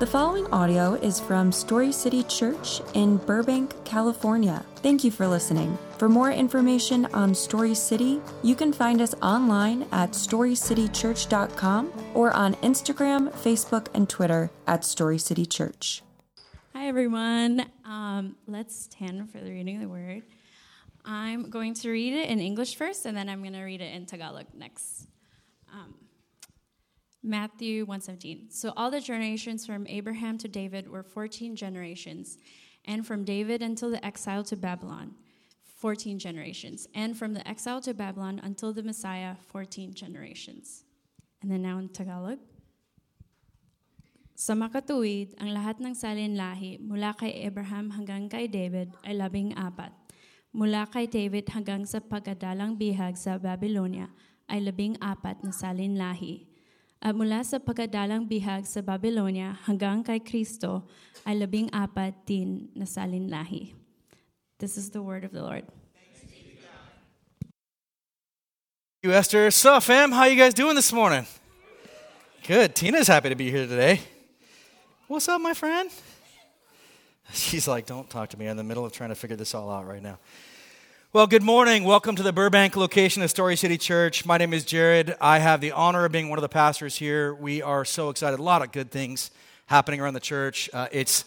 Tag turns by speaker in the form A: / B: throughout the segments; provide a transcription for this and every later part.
A: The following audio is from Story City Church in Burbank, California. Thank you for listening. For more information on Story City, you can find us online at storycitychurch.com or on Instagram, Facebook, and Twitter at Story City Church.
B: Hi, everyone. Um, let's stand for the reading of the word. I'm going to read it in English first, and then I'm going to read it in Tagalog next. Um, Matthew 1:17. So all the generations from Abraham to David were 14 generations, and from David until the exile to Babylon, 14 generations, and from the exile to Babylon until the Messiah, 14 generations. And then now in Tagalog. Sa makatuwid, ang lahat ng salin-lahi mula kay Abraham hanggang kay David ay labing apat. Mula kay David hanggang sa pagkadalang bihag sa Babylonia ay labing apat na salin-lahi. At mula sa pagkadalang bihag sa Babylonia hanggang kay Kristo ay labing apat din na salin-lahi. This is the word of the Lord.
C: you, Esther. So, fam, how you guys doing this morning? Good. Tina's happy to be here today. What's up, my friend? She's like, don't talk to me. I'm in the middle of trying to figure this all out right now. Well, good morning. Welcome to the Burbank location of Story City Church. My name is Jared. I have the honor of being one of the pastors here. We are so excited. A lot of good things happening around the church. Uh, it's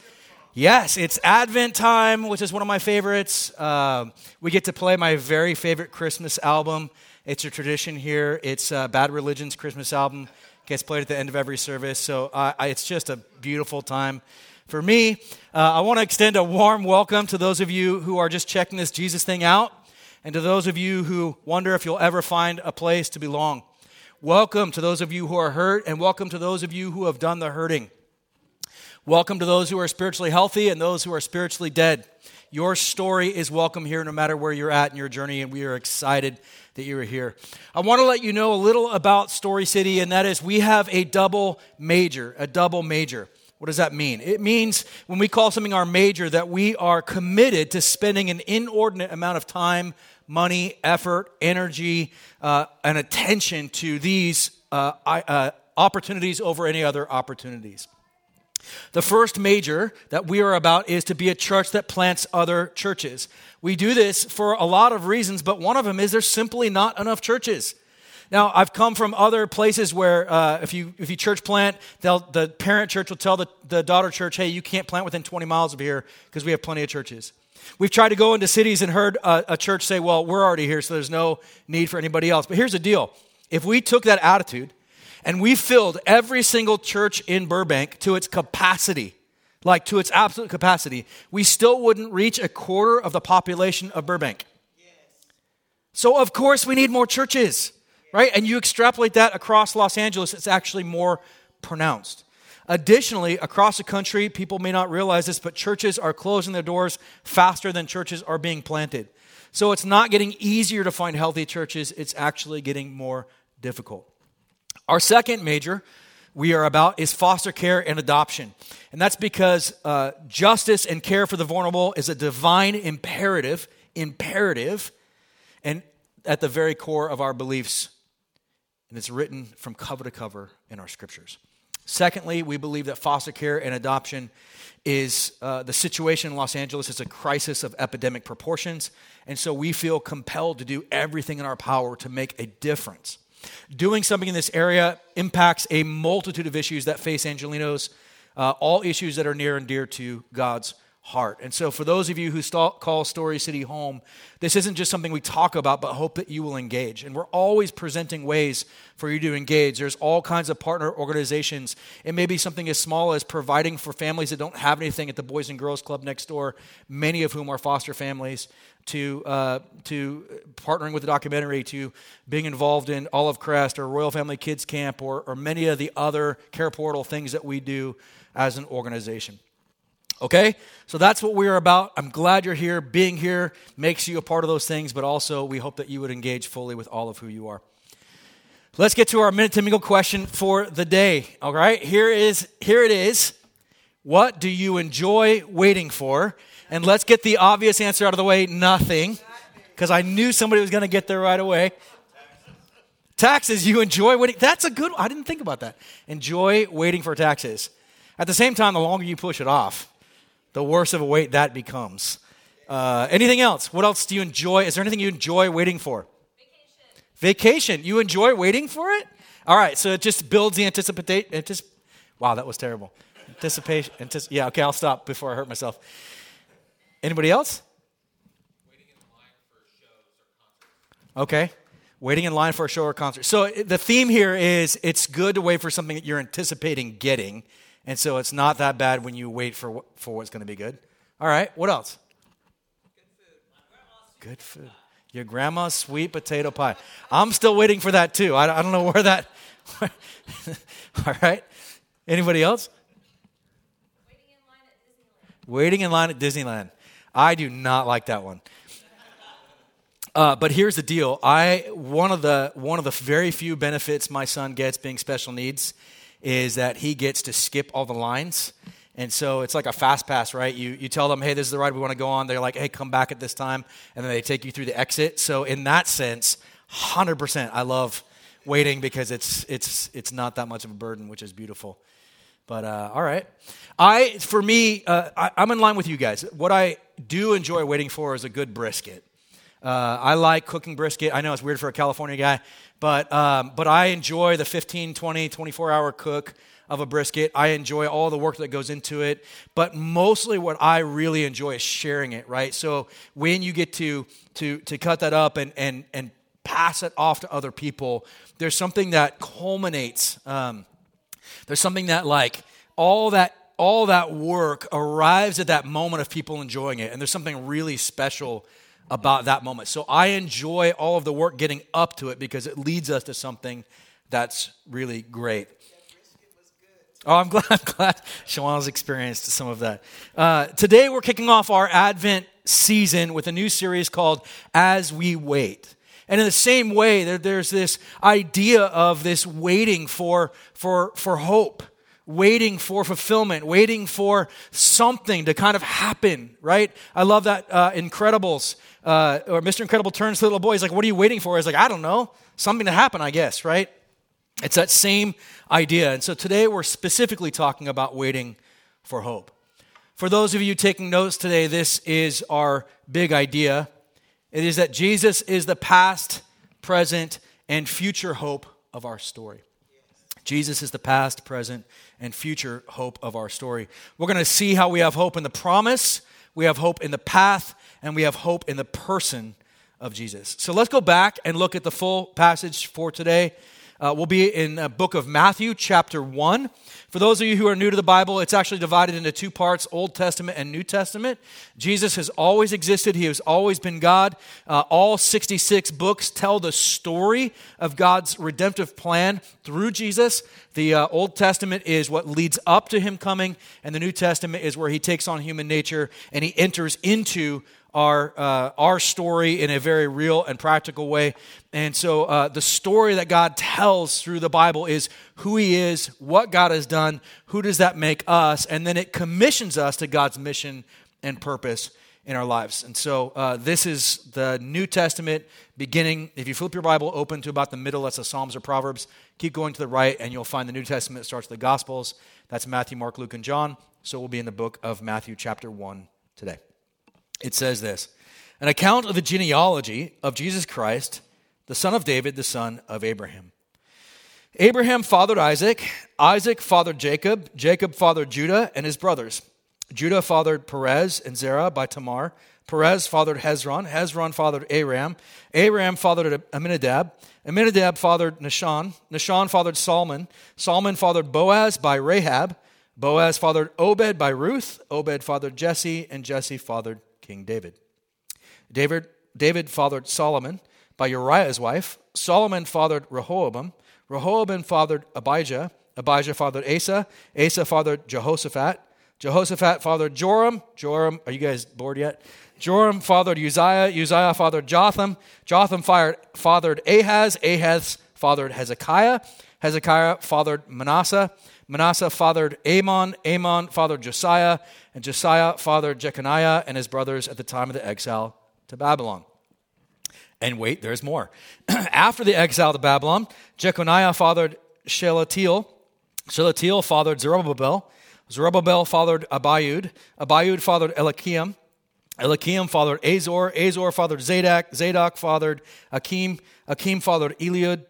C: Yes, it's Advent time, which is one of my favorites. Uh, we get to play my very favorite Christmas album. It's a tradition here. It's uh, Bad Religion's Christmas album. Gets played at the end of every service. So uh, it's just a beautiful time for me. Uh, I want to extend a warm welcome to those of you who are just checking this Jesus thing out, and to those of you who wonder if you'll ever find a place to belong. Welcome to those of you who are hurt, and welcome to those of you who have done the hurting. Welcome to those who are spiritually healthy and those who are spiritually dead. Your story is welcome here no matter where you're at in your journey, and we are excited that you are here. I want to let you know a little about Story City, and that is we have a double major, a double major. What does that mean? It means when we call something our major that we are committed to spending an inordinate amount of time, money, effort, energy, uh, and attention to these uh, uh, opportunities over any other opportunities. The first major that we are about is to be a church that plants other churches. We do this for a lot of reasons, but one of them is there's simply not enough churches. Now, I've come from other places where uh, if, you, if you church plant, the parent church will tell the, the daughter church, hey, you can't plant within 20 miles of here because we have plenty of churches. We've tried to go into cities and heard a, a church say, well, we're already here, so there's no need for anybody else. But here's the deal if we took that attitude and we filled every single church in Burbank to its capacity, like to its absolute capacity, we still wouldn't reach a quarter of the population of Burbank. So, of course, we need more churches, right? And you extrapolate that across Los Angeles, it's actually more pronounced. Additionally, across the country, people may not realize this, but churches are closing their doors faster than churches are being planted. So it's not getting easier to find healthy churches, it's actually getting more difficult. Our second major we are about is foster care and adoption. And that's because uh, justice and care for the vulnerable is a divine imperative, imperative, and at the very core of our beliefs. And it's written from cover to cover in our scriptures. Secondly, we believe that foster care and adoption is uh, the situation in Los Angeles is a crisis of epidemic proportions. And so we feel compelled to do everything in our power to make a difference. Doing something in this area impacts a multitude of issues that face Angelenos, uh, all issues that are near and dear to God's heart. And so, for those of you who st- call Story City home, this isn't just something we talk about, but hope that you will engage. And we're always presenting ways for you to engage. There's all kinds of partner organizations. It may be something as small as providing for families that don't have anything at the Boys and Girls Club next door, many of whom are foster families, to, uh, to partnering with the documentary, to being involved in Olive Crest or Royal Family Kids Camp or, or many of the other Care Portal things that we do as an organization. Okay? So that's what we're about. I'm glad you're here. Being here makes you a part of those things, but also we hope that you would engage fully with all of who you are. Let's get to our minute mingle question for the day. All right? Here is here it is. What do you enjoy waiting for? And let's get the obvious answer out of the way, nothing. Because I knew somebody was going to get there right away. Taxes, you enjoy waiting. That's a good. I didn't think about that. Enjoy waiting for taxes. At the same time, the longer you push it off, the worse of a wait that becomes. Uh, anything else? What else do you enjoy? Is there anything you enjoy waiting for? Vacation. Vacation. You enjoy waiting for it? All right, so it just builds the anticipation. Anticip- wow, that was terrible. Anticipation. Anticip- yeah, okay, I'll stop before I hurt myself. Anybody else? Okay. Waiting in line for a show or concert. So the theme here is it's good to wait for something that you're anticipating getting. And so it's not that bad when you wait for, for what's going to be good. All right. What else? Good food. Good food. Your grandma's sweet potato pie. I'm still waiting for that too. I, I don't know where that. All right. Anybody else? Waiting in line at Disneyland. I do not like that one. Uh, but here's the deal. I one of the one of the very few benefits my son gets being special needs is that he gets to skip all the lines. And so it's like a fast pass, right? You, you tell them, hey, this is the ride we want to go on. They're like, hey, come back at this time. And then they take you through the exit. So, in that sense, 100%, I love waiting because it's, it's, it's not that much of a burden, which is beautiful. But uh, all right. I, for me, uh, I, I'm in line with you guys. What I do enjoy waiting for is a good brisket. Uh, I like cooking brisket. I know it's weird for a California guy, but, um, but I enjoy the 15, 20, 24 hour cook of a brisket. I enjoy all the work that goes into it, but mostly what I really enjoy is sharing it, right? So when you get to, to, to cut that up and, and, and pass it off to other people, there's something that culminates. Um, there's something that like all that all that work arrives at that moment of people enjoying it and there's something really special about that moment. So I enjoy all of the work getting up to it because it leads us to something that's really great. Oh, I'm glad, I'm glad Shawan's experienced some of that. Uh, today we're kicking off our Advent season with a new series called As We Wait. And in the same way, there, there's this idea of this waiting for, for, for hope, waiting for fulfillment, waiting for something to kind of happen, right? I love that uh, Incredibles uh, or Mr. Incredible turns to the little boy. He's like, What are you waiting for? He's like, I don't know. Something to happen, I guess, right? It's that same idea. And so today we're specifically talking about waiting for hope. For those of you taking notes today, this is our big idea. It is that Jesus is the past, present, and future hope of our story. Jesus is the past, present, and future hope of our story. We're going to see how we have hope in the promise, we have hope in the path, and we have hope in the person of Jesus. So let's go back and look at the full passage for today. Uh, we'll be in the book of Matthew, chapter 1. For those of you who are new to the Bible, it's actually divided into two parts Old Testament and New Testament. Jesus has always existed, He has always been God. Uh, all 66 books tell the story of God's redemptive plan through Jesus. The uh, Old Testament is what leads up to Him coming, and the New Testament is where He takes on human nature and He enters into our, uh, our story in a very real and practical way. And so uh, the story that God tells through the Bible is who He is, what God has done, who does that make us, and then it commissions us to God's mission and purpose in our lives. And so uh, this is the New Testament beginning. If you flip your Bible open to about the middle, that's the Psalms or Proverbs, keep going to the right, and you'll find the New Testament starts with the Gospels. That's Matthew, Mark, Luke, and John. So we'll be in the book of Matthew, chapter 1 today it says this An account of the genealogy of Jesus Christ, the son of David, the son of Abraham. Abraham fathered Isaac, Isaac fathered Jacob, Jacob fathered Judah and his brothers. Judah fathered Perez and Zerah by Tamar. Perez fathered Hezron. Hezron fathered Aram. Aram fathered Amminadab. Amminadab fathered Nahshon. Nahshon fathered Solomon. Solomon fathered Boaz by Rahab. Boaz fathered Obed by Ruth. Obed fathered Jesse, and Jesse fathered King David. David, David fathered Solomon by Uriah's wife. Solomon fathered Rehoboam. Rehoboam fathered Abijah. Abijah fathered Asa. Asa fathered Jehoshaphat. Jehoshaphat fathered Joram. Joram, are you guys bored yet? Joram fathered Uzziah. Uzziah fathered Jotham. Jotham fired, fathered Ahaz. Ahaz fathered Hezekiah. Hezekiah fathered Manasseh. Manasseh fathered Amon. Amon fathered Josiah. And Josiah fathered Jeconiah and his brothers at the time of the exile to Babylon. And wait, there's more. After the exile to Babylon, Jeconiah fathered Shealtiel. Shealtiel fathered Zerubbabel. Zerubbabel fathered Abiud. Abiud fathered Eliakim. Eliakim fathered Azor. Azor fathered Zadok. Zadok fathered Akim. Akim fathered Eliud.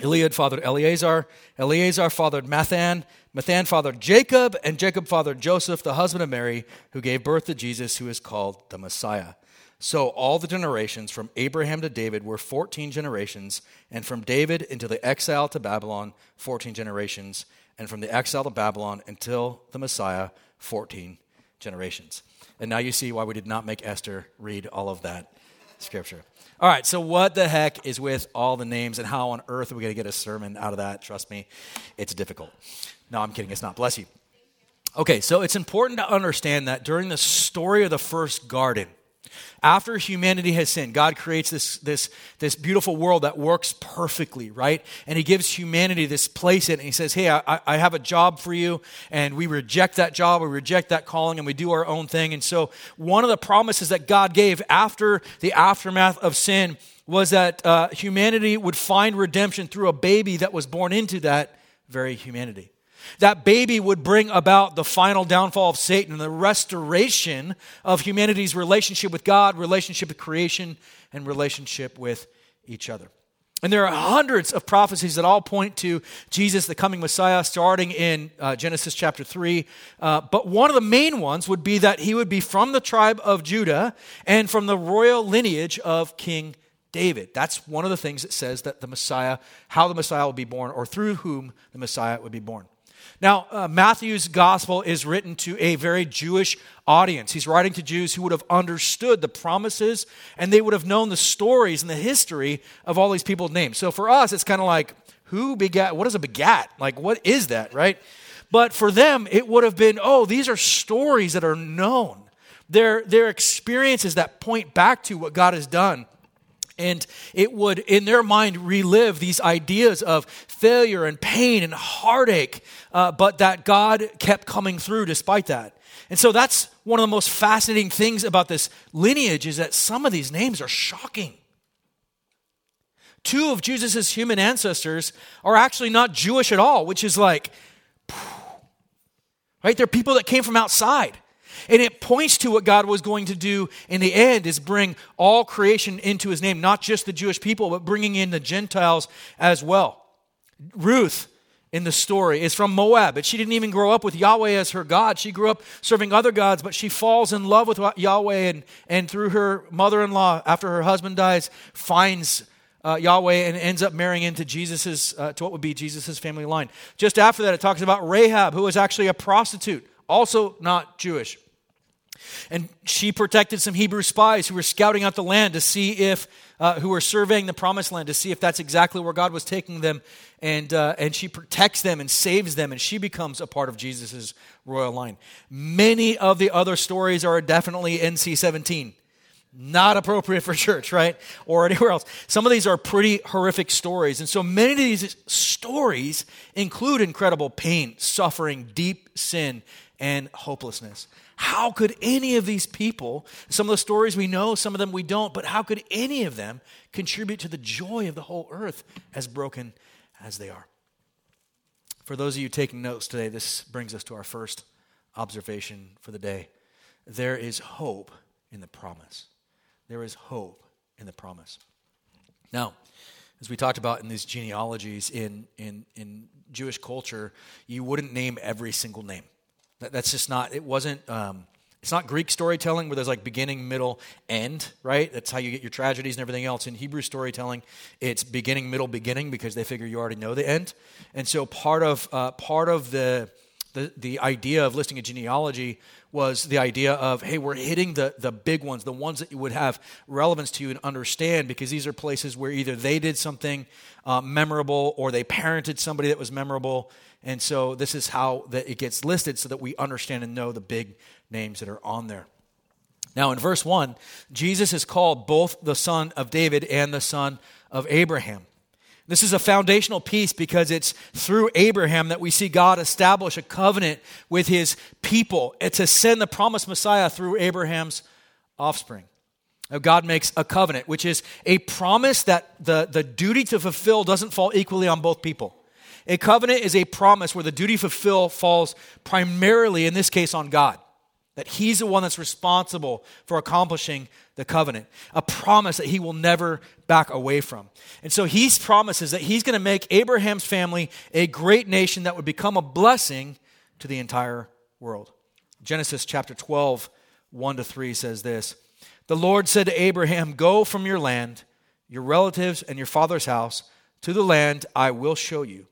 C: Eliud fathered Eleazar. Eleazar fathered Matthan. Matthan fathered Jacob. And Jacob fathered Joseph, the husband of Mary, who gave birth to Jesus, who is called the Messiah. So all the generations from Abraham to David were 14 generations, and from David into the exile to Babylon, 14 generations, and from the exile to Babylon until the Messiah, 14 generations. And now you see why we did not make Esther read all of that scripture. All right, so what the heck is with all the names, and how on earth are we going to get a sermon out of that? Trust me, it's difficult. No, I'm kidding, it's not. Bless you. Okay, so it's important to understand that during the story of the first garden, after humanity has sinned, God creates this, this, this beautiful world that works perfectly, right? And He gives humanity this place in it. And He says, Hey, I, I have a job for you. And we reject that job, we reject that calling, and we do our own thing. And so, one of the promises that God gave after the aftermath of sin was that uh, humanity would find redemption through a baby that was born into that very humanity. That baby would bring about the final downfall of Satan and the restoration of humanity's relationship with God, relationship with creation, and relationship with each other. And there are hundreds of prophecies that all point to Jesus, the coming Messiah, starting in uh, Genesis chapter 3. Uh, but one of the main ones would be that he would be from the tribe of Judah and from the royal lineage of King David. That's one of the things that says that the Messiah, how the Messiah will be born, or through whom the Messiah would be born. Now, uh, Matthew's gospel is written to a very Jewish audience. He's writing to Jews who would have understood the promises and they would have known the stories and the history of all these people's names. So for us, it's kind of like, who begat? What is a begat? Like, what is that, right? But for them, it would have been, oh, these are stories that are known. They're, they're experiences that point back to what God has done and it would, in their mind, relive these ideas of failure and pain and heartache, uh, but that God kept coming through despite that. And so that's one of the most fascinating things about this lineage is that some of these names are shocking. Two of Jesus' human ancestors are actually not Jewish at all, which is like, right? They're people that came from outside. And it points to what God was going to do in the end is bring all creation into his name, not just the Jewish people, but bringing in the Gentiles as well. Ruth in the story is from Moab, but she didn't even grow up with Yahweh as her God. She grew up serving other gods, but she falls in love with Yahweh and, and through her mother in law, after her husband dies, finds uh, Yahweh and ends up marrying into Jesus's, uh, to what would be Jesus's family line. Just after that, it talks about Rahab, who was actually a prostitute, also not Jewish. And she protected some Hebrew spies who were scouting out the land to see if, uh, who were surveying the promised land to see if that's exactly where God was taking them. And, uh, and she protects them and saves them, and she becomes a part of Jesus' royal line. Many of the other stories are definitely NC 17. Not appropriate for church, right? Or anywhere else. Some of these are pretty horrific stories. And so many of these stories include incredible pain, suffering, deep sin, and hopelessness. How could any of these people, some of the stories we know, some of them we don't, but how could any of them contribute to the joy of the whole earth as broken as they are? For those of you taking notes today, this brings us to our first observation for the day. There is hope in the promise. There is hope in the promise. Now, as we talked about in these genealogies in, in, in Jewish culture, you wouldn't name every single name. That, that's just not, it wasn't, um, it's not Greek storytelling where there's like beginning, middle, end, right? That's how you get your tragedies and everything else. In Hebrew storytelling, it's beginning, middle, beginning because they figure you already know the end. And so part of, uh, part of the, the, the idea of listing a genealogy was the idea of, hey, we're hitting the, the big ones, the ones that you would have relevance to you and understand, because these are places where either they did something uh, memorable or they parented somebody that was memorable. And so this is how that it gets listed so that we understand and know the big names that are on there. Now, in verse 1, Jesus is called both the son of David and the son of Abraham. This is a foundational piece because it's through Abraham that we see God establish a covenant with his people to send the promised Messiah through Abraham's offspring. God makes a covenant, which is a promise that the, the duty to fulfill doesn't fall equally on both people. A covenant is a promise where the duty to fulfill falls primarily, in this case, on God. That He's the one that's responsible for accomplishing the covenant. A promise that He will never back away from. And so He promises that He's going to make Abraham's family a great nation that would become a blessing to the entire world. Genesis chapter 12, 1 to 3 says this The Lord said to Abraham, Go from your land, your relatives, and your father's house to the land I will show you.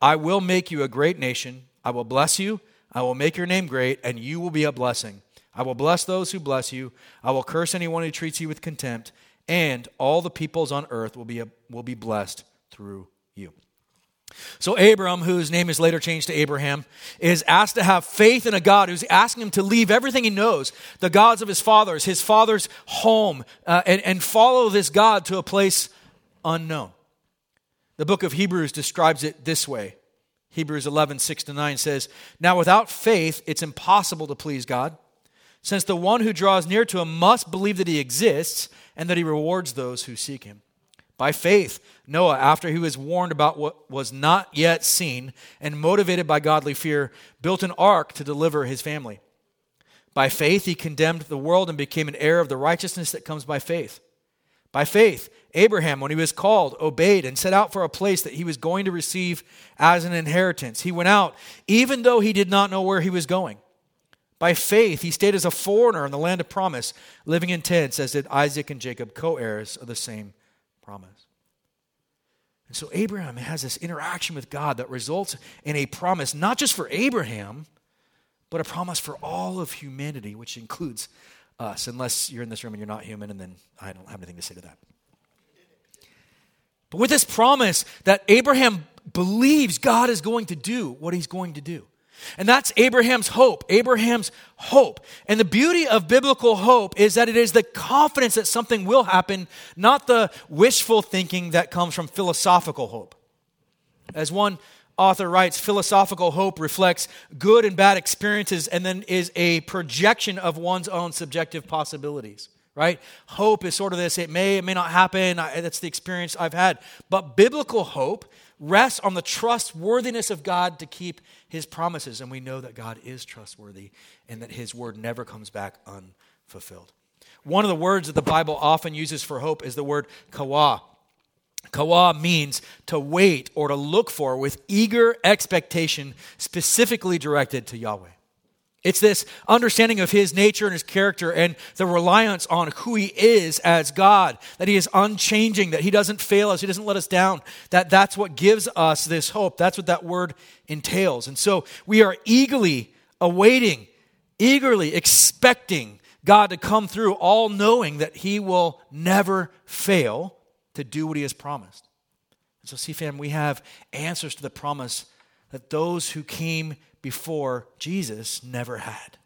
C: I will make you a great nation. I will bless you. I will make your name great, and you will be a blessing. I will bless those who bless you. I will curse anyone who treats you with contempt, and all the peoples on earth will be, a, will be blessed through you. So, Abram, whose name is later changed to Abraham, is asked to have faith in a God who's asking him to leave everything he knows, the gods of his fathers, his father's home, uh, and, and follow this God to a place unknown. The book of Hebrews describes it this way Hebrews 11, 6 to 9 says, Now without faith, it's impossible to please God, since the one who draws near to him must believe that he exists and that he rewards those who seek him. By faith, Noah, after he was warned about what was not yet seen and motivated by godly fear, built an ark to deliver his family. By faith, he condemned the world and became an heir of the righteousness that comes by faith. By faith, Abraham, when he was called, obeyed and set out for a place that he was going to receive as an inheritance. He went out, even though he did not know where he was going. By faith, he stayed as a foreigner in the land of promise, living in tents, as did Isaac and Jacob, co heirs of the same promise. And so Abraham has this interaction with God that results in a promise, not just for Abraham, but a promise for all of humanity, which includes us, unless you're in this room and you're not human, and then I don't have anything to say to that. But with this promise that Abraham believes God is going to do what he's going to do. And that's Abraham's hope. Abraham's hope. And the beauty of biblical hope is that it is the confidence that something will happen, not the wishful thinking that comes from philosophical hope. As one author writes, philosophical hope reflects good and bad experiences and then is a projection of one's own subjective possibilities right? Hope is sort of this it may, it may not happen. I, that's the experience I've had. But biblical hope rests on the trustworthiness of God to keep his promises. And we know that God is trustworthy and that his word never comes back unfulfilled. One of the words that the Bible often uses for hope is the word kawah. Kawah means to wait or to look for with eager expectation, specifically directed to Yahweh. It's this understanding of his nature and his character and the reliance on who he is as God, that he is unchanging, that he doesn't fail us, he doesn't let us down. That that's what gives us this hope. That's what that word entails. And so we are eagerly awaiting, eagerly expecting God to come through, all knowing that he will never fail to do what he has promised. And so, see, fam, we have answers to the promise that those who came before Jesus never had.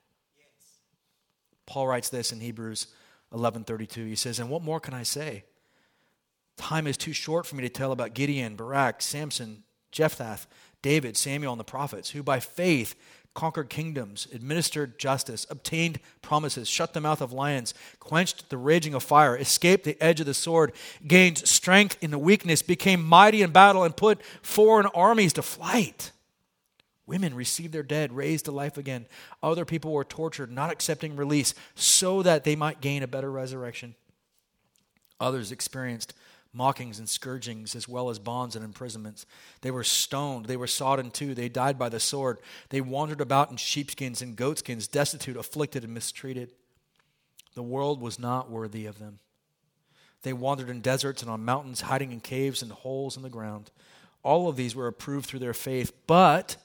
C: Paul writes this in Hebrews 11:32. He says, "And what more can I say? Time is too short for me to tell about Gideon, Barak, Samson, Jephthah, David, Samuel, and the prophets, who by faith conquered kingdoms, administered justice, obtained promises, shut the mouth of lions, quenched the raging of fire, escaped the edge of the sword, gained strength in the weakness, became mighty in battle, and put foreign armies to flight." Women received their dead, raised to life again. Other people were tortured, not accepting release, so that they might gain a better resurrection. Others experienced mockings and scourgings, as well as bonds and imprisonments. They were stoned, they were sawed in two, they died by the sword. They wandered about in sheepskins and goatskins, destitute, afflicted, and mistreated. The world was not worthy of them. They wandered in deserts and on mountains, hiding in caves and holes in the ground. All of these were approved through their faith, but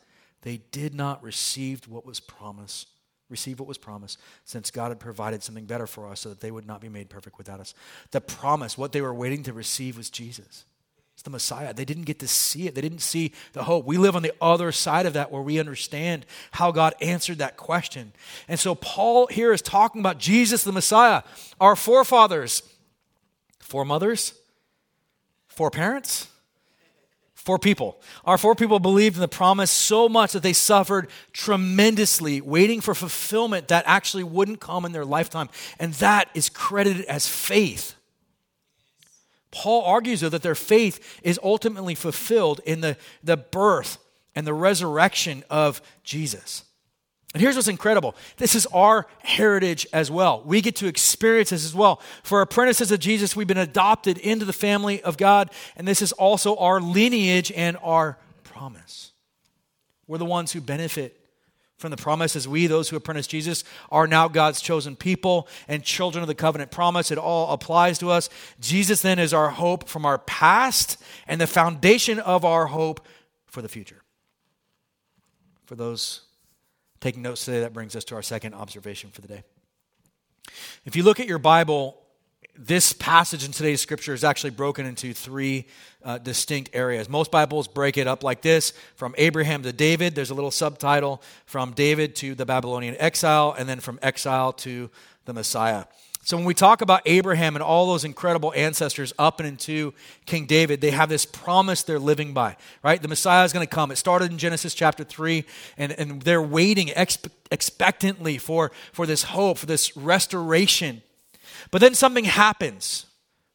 C: they did not receive what was promised receive what was promised since God had provided something better for us so that they would not be made perfect without us. The promise, what they were waiting to receive was Jesus. It's the Messiah. They didn't get to see it. They didn't see the hope. We live on the other side of that where we understand how God answered that question. And so Paul here is talking about Jesus the Messiah, our forefathers, foremothers, foreparents, Four people. Our four people believed in the promise so much that they suffered tremendously, waiting for fulfillment that actually wouldn't come in their lifetime. And that is credited as faith. Paul argues, though, that their faith is ultimately fulfilled in the, the birth and the resurrection of Jesus. And here's what's incredible this is our heritage as well. We get to experience this as well. For apprentices of Jesus, we've been adopted into the family of God, and this is also our lineage and our promise. We're the ones who benefit from the promise as we, those who apprentice Jesus, are now God's chosen people and children of the covenant promise. It all applies to us. Jesus then is our hope from our past and the foundation of our hope for the future. For those taking notes today, that brings us to our second observation for the day. If you look at your Bible, this passage in today's scripture is actually broken into three uh, distinct areas. Most Bibles break it up like this from Abraham to David. There's a little subtitle from David to the Babylonian exile, and then from exile to the Messiah. So when we talk about Abraham and all those incredible ancestors up and into King David, they have this promise they're living by, right? The Messiah is going to come. It started in Genesis chapter 3, and, and they're waiting expe- expectantly for, for this hope, for this restoration. But then something happens.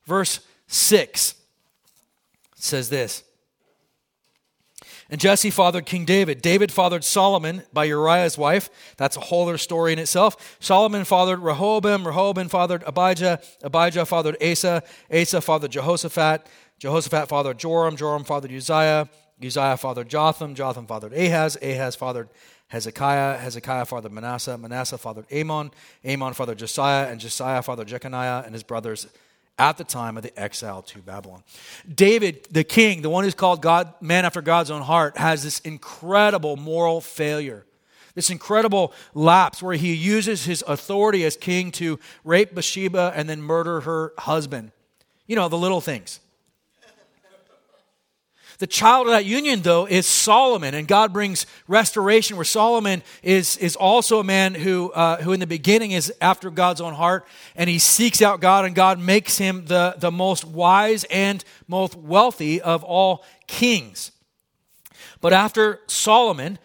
C: Verse 6 says this and Jesse fathered King David. David fathered Solomon by Uriah's wife. That's a whole other story in itself. Solomon fathered Rehoboam. Rehoboam fathered Abijah. Abijah fathered Asa. Asa fathered Jehoshaphat. Jehoshaphat fathered Joram. Joram fathered Uzziah. Uzziah fathered Jotham. Jotham fathered Ahaz. Ahaz fathered Hezekiah. Hezekiah fathered Manasseh. Manasseh fathered Amon. Amon fathered Josiah. And Josiah fathered Jeconiah and his brothers at the time of the exile to Babylon. David, the king, the one who's called God, man after God's own heart, has this incredible moral failure. This incredible lapse where he uses his authority as king to rape Bathsheba and then murder her husband. You know, the little things. The child of that union, though, is Solomon, and God brings restoration where Solomon is, is also a man who, uh, who, in the beginning, is after God's own heart, and he seeks out God, and God makes him the, the most wise and most wealthy of all kings. But after Solomon,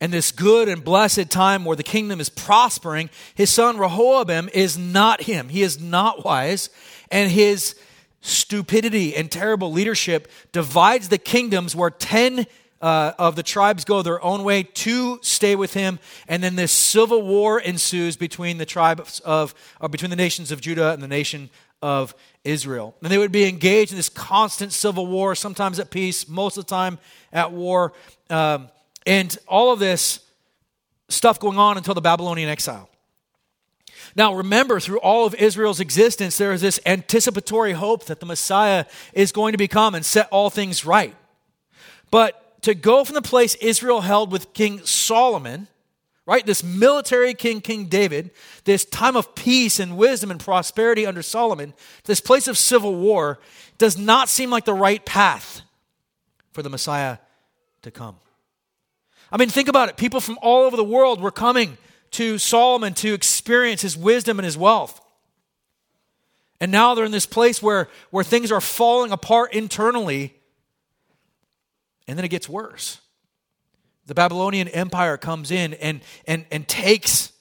C: and this good and blessed time where the kingdom is prospering, his son Rehoboam is not him. He is not wise, and his stupidity and terrible leadership divides the kingdoms where 10 uh, of the tribes go their own way, two stay with him, and then this civil war ensues between the tribes of, or between the nations of Judah and the nation of Israel. And they would be engaged in this constant civil war, sometimes at peace, most of the time at war. Um, and all of this stuff going on until the Babylonian exile. Now, remember, through all of Israel's existence, there is this anticipatory hope that the Messiah is going to become and set all things right. But to go from the place Israel held with King Solomon, right, this military king, King David, this time of peace and wisdom and prosperity under Solomon, this place of civil war, does not seem like the right path for the Messiah to come. I mean, think about it. People from all over the world were coming to Solomon to experience his wisdom and his wealth. And now they're in this place where, where things are falling apart internally. And then it gets worse. The Babylonian Empire comes in and, and, and takes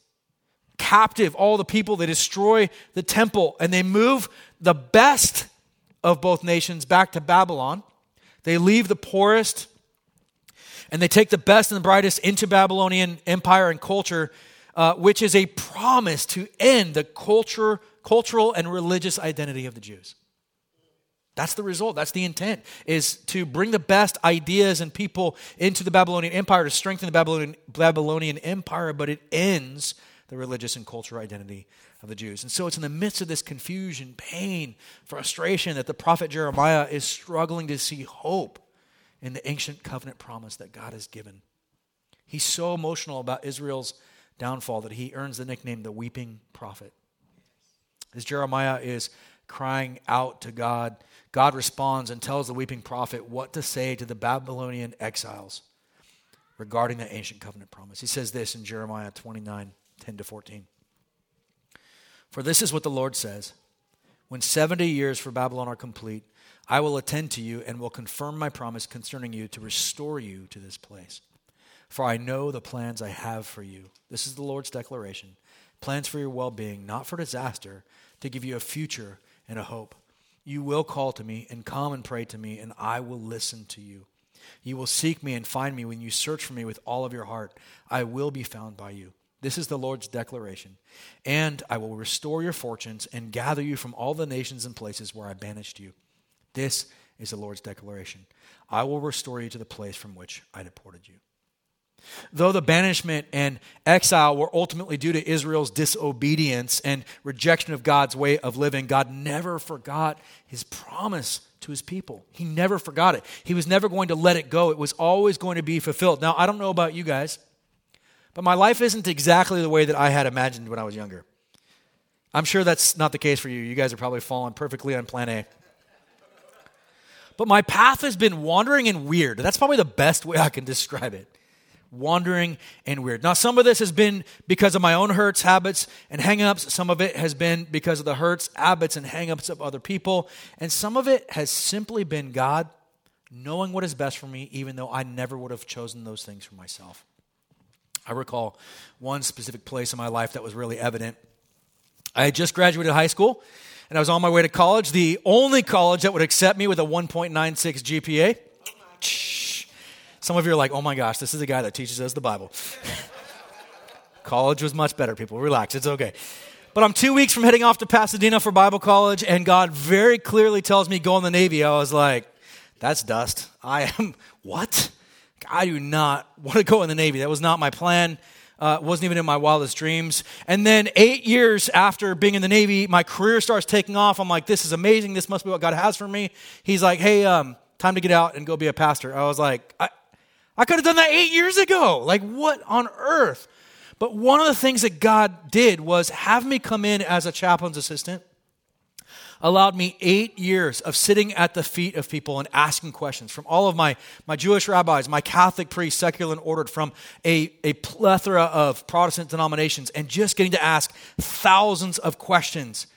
C: captive all the people. They destroy the temple and they move the best of both nations back to Babylon. They leave the poorest and they take the best and the brightest into Babylonian empire and culture uh, which is a promise to end the culture, cultural and religious identity of the Jews. That's the result. That's the intent, is to bring the best ideas and people into the Babylonian Empire to strengthen the Babylonian, Babylonian Empire, but it ends the religious and cultural identity of the Jews. And so it's in the midst of this confusion, pain, frustration that the prophet Jeremiah is struggling to see hope in the ancient covenant promise that God has given. He's so emotional about Israel's downfall that he earns the nickname the weeping prophet. As Jeremiah is crying out to God, God responds and tells the weeping prophet what to say to the Babylonian exiles regarding the ancient covenant promise. He says this in Jeremiah 29 10 to 14. For this is what the Lord says When 70 years for Babylon are complete, I will attend to you and will confirm my promise concerning you to restore you to this place. For I know the plans I have for you. This is the Lord's declaration plans for your well being, not for disaster, to give you a future and a hope. You will call to me and come and pray to me, and I will listen to you. You will seek me and find me when you search for me with all of your heart. I will be found by you. This is the Lord's declaration. And I will restore your fortunes and gather you from all the nations and places where I banished you. This is the Lord's declaration. I will restore you to the place from which I deported you. Though the banishment and exile were ultimately due to Israel's disobedience and rejection of God's way of living, God never forgot his promise to his people. He never forgot it. He was never going to let it go. It was always going to be fulfilled. Now, I don't know about you guys, but my life isn't exactly the way that I had imagined when I was younger. I'm sure that's not the case for you. You guys are probably falling perfectly on plan A. But my path has been wandering and weird. That's probably the best way I can describe it wandering and weird. Now, some of this has been because of my own hurts, habits, and hangups. Some of it has been because of the hurts, habits, and hangups of other people. And some of it has simply been God knowing what is best for me, even though I never would have chosen those things for myself. I recall one specific place in my life that was really evident. I had just graduated high school and I was on my way to college, the only college that would accept me with a 1.96 GPA. Some of you are like, oh my gosh, this is a guy that teaches us the Bible. college was much better, people. Relax, it's okay. But I'm two weeks from heading off to Pasadena for Bible college, and God very clearly tells me go in the Navy. I was like, that's dust. I am, what? I do not want to go in the Navy. That was not my plan. Uh, wasn't even in my wildest dreams. And then eight years after being in the Navy, my career starts taking off. I'm like, this is amazing. This must be what God has for me. He's like, hey, um, time to get out and go be a pastor. I was like, I, I could have done that eight years ago. Like, what on earth? But one of the things that God did was have me come in as a chaplain's assistant, allowed me eight years of sitting at the feet of people and asking questions from all of my, my Jewish rabbis, my Catholic priests, secular and ordered, from a, a plethora of Protestant denominations, and just getting to ask thousands of questions.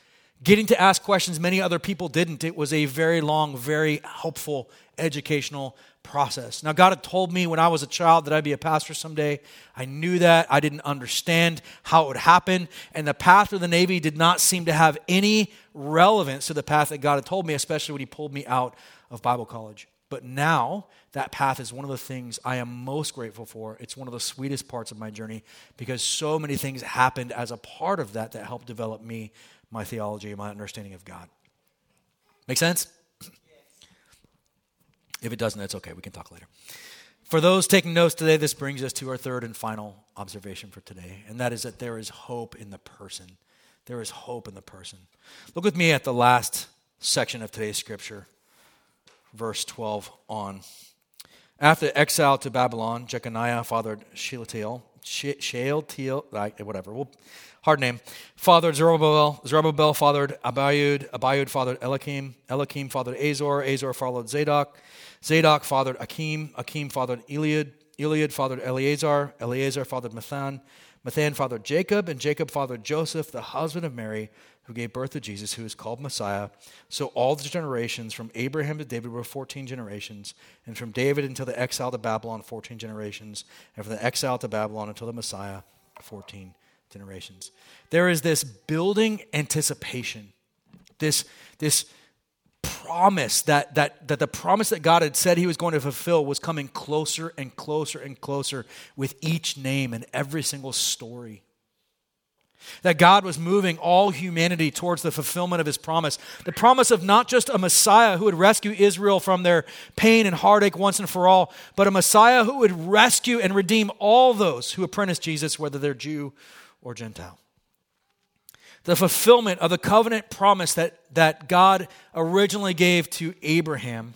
C: Getting to ask questions many other people didn't. It was a very long, very helpful educational process. Now, God had told me when I was a child that I'd be a pastor someday. I knew that. I didn't understand how it would happen. And the path of the Navy did not seem to have any relevance to the path that God had told me, especially when He pulled me out of Bible college. But now, that path is one of the things I am most grateful for. It's one of the sweetest parts of my journey because so many things happened as a part of that that helped develop me, my theology, my understanding of God. Make sense? If it doesn't, that's okay. We can talk later. For those taking notes today, this brings us to our third and final observation for today, and that is that there is hope in the person. There is hope in the person. Look with me at the last section of today's scripture, verse 12 on. After exile to Babylon, Jeconiah fathered Shealtiel, Shealtiel, whatever, well, hard name, fathered Zerubbabel, Zerubbabel fathered Abiud, Abiud fathered Eliakim, Eliakim fathered Azor, Azor followed Zadok, Zadok fathered Akim, Akim fathered Eliud, Eliud fathered Eleazar, Eleazar fathered Matthan, Matthan fathered Jacob, and Jacob fathered Joseph, the husband of Mary, who gave birth to Jesus, who is called Messiah. So all the generations from Abraham to David were 14 generations, and from David until the exile to Babylon, 14 generations, and from the exile to Babylon until the Messiah, 14 generations. There is this building anticipation, this, this promise that, that, that the promise that God had said he was going to fulfill was coming closer and closer and closer with each name and every single story. That God was moving all humanity towards the fulfillment of his promise. The promise of not just a Messiah who would rescue Israel from their pain and heartache once and for all, but a Messiah who would rescue and redeem all those who apprentice Jesus, whether they're Jew or Gentile the fulfillment of the covenant promise that, that God originally gave to Abraham.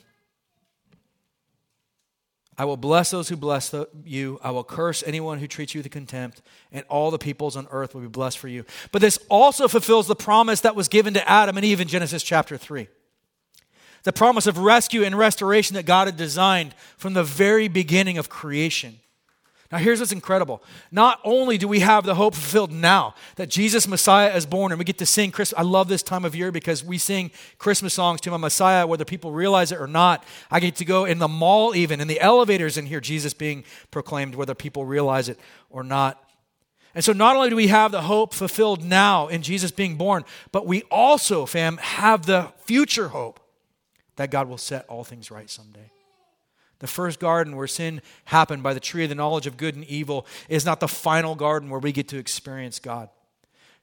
C: I will bless those who bless the, you. I will curse anyone who treats you with contempt, and all the peoples on earth will be blessed for you. But this also fulfills the promise that was given to Adam and Eve in Genesis chapter 3. The promise of rescue and restoration that God had designed from the very beginning of creation. Now, here's what's incredible. Not only do we have the hope fulfilled now that Jesus Messiah is born, and we get to sing Christmas. I love this time of year because we sing Christmas songs to my Messiah, whether people realize it or not. I get to go in the mall, even in the elevators, and hear Jesus being proclaimed, whether people realize it or not. And so not only do we have the hope fulfilled now in Jesus being born, but we also, fam, have the future hope that God will set all things right someday. The first garden where sin happened by the tree of the knowledge of good and evil is not the final garden where we get to experience God.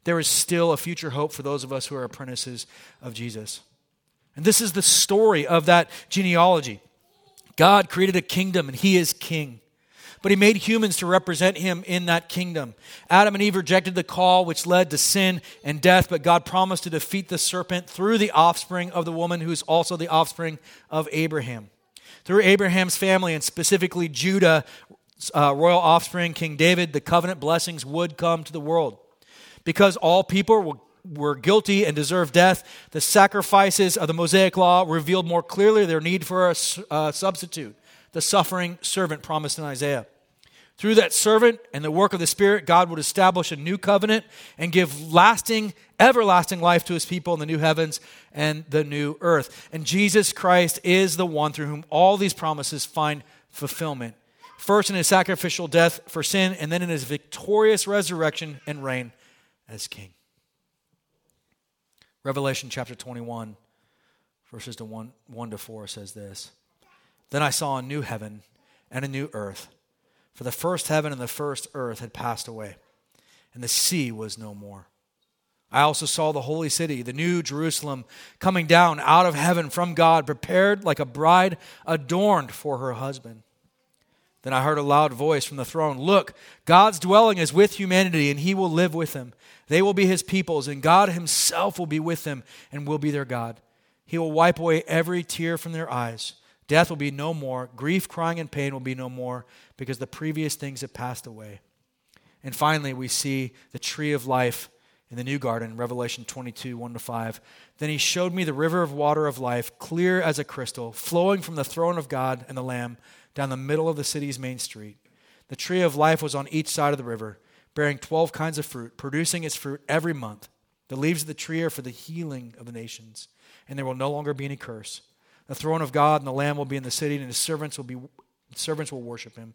C: There is still a future hope for those of us who are apprentices of Jesus. And this is the story of that genealogy. God created a kingdom and he is king. But he made humans to represent him in that kingdom. Adam and Eve rejected the call, which led to sin and death, but God promised to defeat the serpent through the offspring of the woman who is also the offspring of Abraham. Through Abraham's family, and specifically Judah, uh, royal offspring, King David, the covenant blessings would come to the world. Because all people were were guilty and deserved death, the sacrifices of the Mosaic law revealed more clearly their need for a uh, substitute, the suffering servant promised in Isaiah. Through that servant and the work of the Spirit, God would establish a new covenant and give lasting, everlasting life to his people in the new heavens and the new earth. And Jesus Christ is the one through whom all these promises find fulfillment. First in his sacrificial death for sin, and then in his victorious resurrection and reign as king. Revelation chapter 21, verses 1, 1 to 4 says this Then I saw a new heaven and a new earth, for the first heaven and the first earth had passed away, and the sea was no more. I also saw the holy city, the new Jerusalem, coming down out of heaven from God, prepared like a bride adorned for her husband. Then I heard a loud voice from the throne Look, God's dwelling is with humanity, and he will live with them. They will be his peoples, and God himself will be with them and will be their God. He will wipe away every tear from their eyes. Death will be no more. Grief, crying, and pain will be no more because the previous things have passed away. And finally, we see the tree of life in the new garden, Revelation 22, 1 to 5. Then he showed me the river of water of life, clear as a crystal, flowing from the throne of God and the Lamb down the middle of the city's main street. The tree of life was on each side of the river bearing 12 kinds of fruit, producing its fruit every month. The leaves of the tree are for the healing of the nations, and there will no longer be any curse. The throne of God and the Lamb will be in the city, and his servants will be servants will worship him.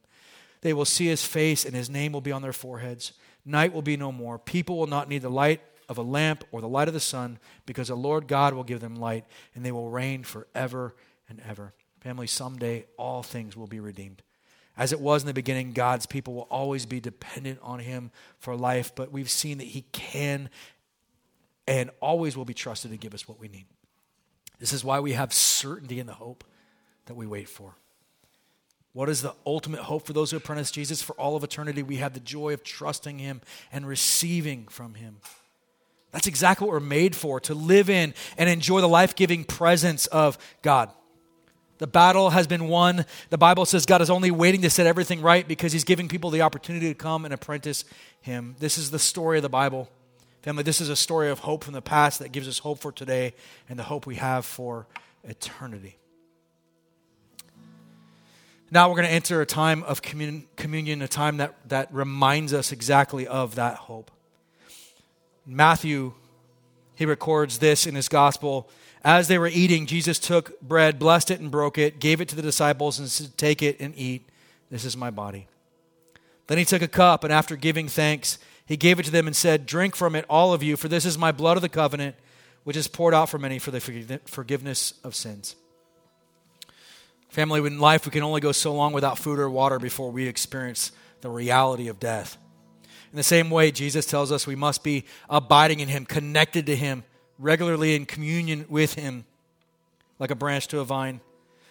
C: They will see his face, and his name will be on their foreheads. Night will be no more. People will not need the light of a lamp or the light of the sun, because the Lord God will give them light, and they will reign forever and ever. Family, someday all things will be redeemed. As it was in the beginning, God's people will always be dependent on Him for life, but we've seen that He can and always will be trusted to give us what we need. This is why we have certainty in the hope that we wait for. What is the ultimate hope for those who apprentice Jesus? For all of eternity, we have the joy of trusting Him and receiving from Him. That's exactly what we're made for to live in and enjoy the life giving presence of God. The battle has been won. The Bible says God is only waiting to set everything right because He's giving people the opportunity to come and apprentice Him. This is the story of the Bible. Family, this is a story of hope from the past that gives us hope for today and the hope we have for eternity. Now we're going to enter a time of commun- communion, a time that, that reminds us exactly of that hope. Matthew, he records this in his gospel as they were eating, Jesus took bread, blessed it, and broke it, gave it to the disciples, and said, Take it and eat. This is my body. Then he took a cup, and after giving thanks, he gave it to them and said, Drink from it, all of you, for this is my blood of the covenant, which is poured out for many for the forgiveness of sins. Family, in life, we can only go so long without food or water before we experience the reality of death. In the same way, Jesus tells us we must be abiding in Him, connected to Him, regularly in communion with Him, like a branch to a vine.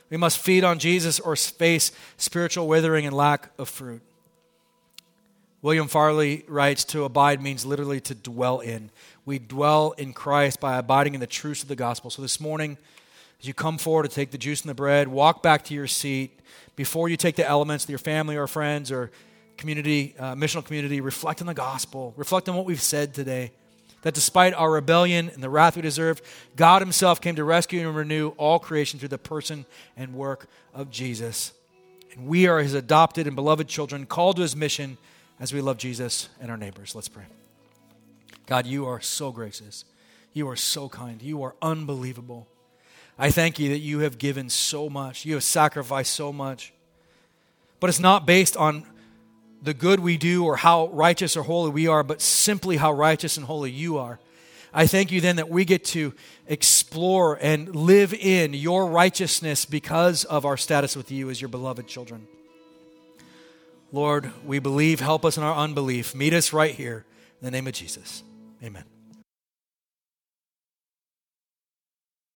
C: We must feed on Jesus or face spiritual withering and lack of fruit. William Farley writes to abide means literally to dwell in. We dwell in Christ by abiding in the truths of the gospel. So this morning, as you come forward to take the juice and the bread, walk back to your seat. Before you take the elements with your family or friends or community, uh, missional community, reflect on the gospel. Reflect on what we've said today that despite our rebellion and the wrath we deserved, God Himself came to rescue and renew all creation through the person and work of Jesus. And we are His adopted and beloved children, called to His mission as we love Jesus and our neighbors. Let's pray. God, you are so gracious. You are so kind. You are unbelievable. I thank you that you have given so much. You have sacrificed so much. But it's not based on the good we do or how righteous or holy we are, but simply how righteous and holy you are. I thank you then that we get to explore and live in your righteousness because of our status with you as your beloved children. Lord, we believe. Help us in our unbelief. Meet us right here. In the name of Jesus. Amen.